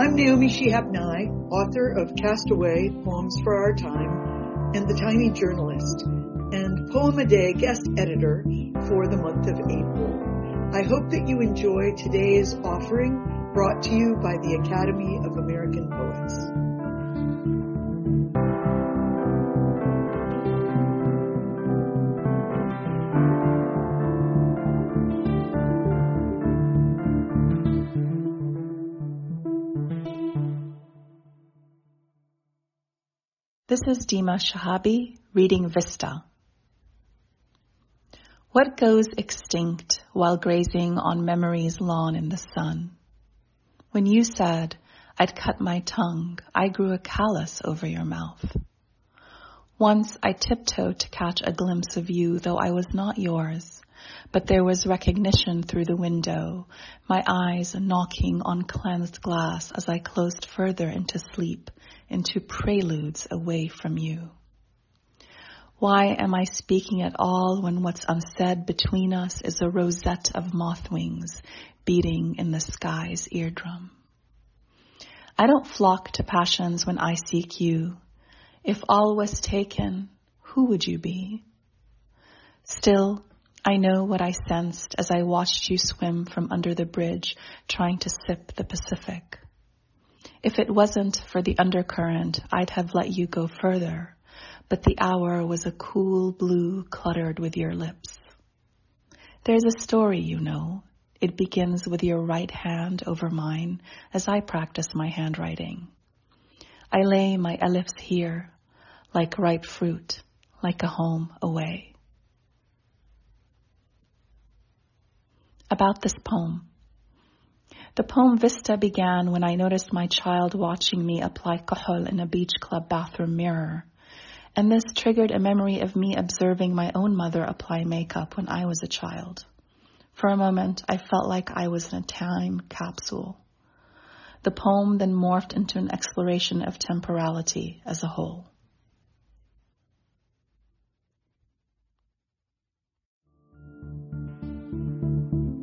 I'm Naomi Shihab Nye, author of Cast Away, Poems for Our Time, and The Tiny Journalist, and Poem a Day guest editor for the month of April. I hope that you enjoy today's offering brought to you by the Academy of American Poets. This is Dima Shahabi reading Vista. What goes extinct while grazing on memory's lawn in the sun? When you said I'd cut my tongue, I grew a callus over your mouth. Once I tiptoed to catch a glimpse of you, though I was not yours, but there was recognition through the window, my eyes knocking on cleansed glass as I closed further into sleep into preludes away from you. Why am I speaking at all when what's unsaid between us is a rosette of moth wings beating in the sky's eardrum? I don't flock to passions when I seek you. If all was taken, who would you be? Still, I know what I sensed as I watched you swim from under the bridge trying to sip the Pacific. If it wasn't for the undercurrent, I'd have let you go further, but the hour was a cool blue cluttered with your lips. There's a story, you know. It begins with your right hand over mine as I practice my handwriting. I lay my ellipse here, like ripe fruit, like a home away. About this poem. The poem Vista began when I noticed my child watching me apply kohl in a beach club bathroom mirror. And this triggered a memory of me observing my own mother apply makeup when I was a child. For a moment, I felt like I was in a time capsule. The poem then morphed into an exploration of temporality as a whole.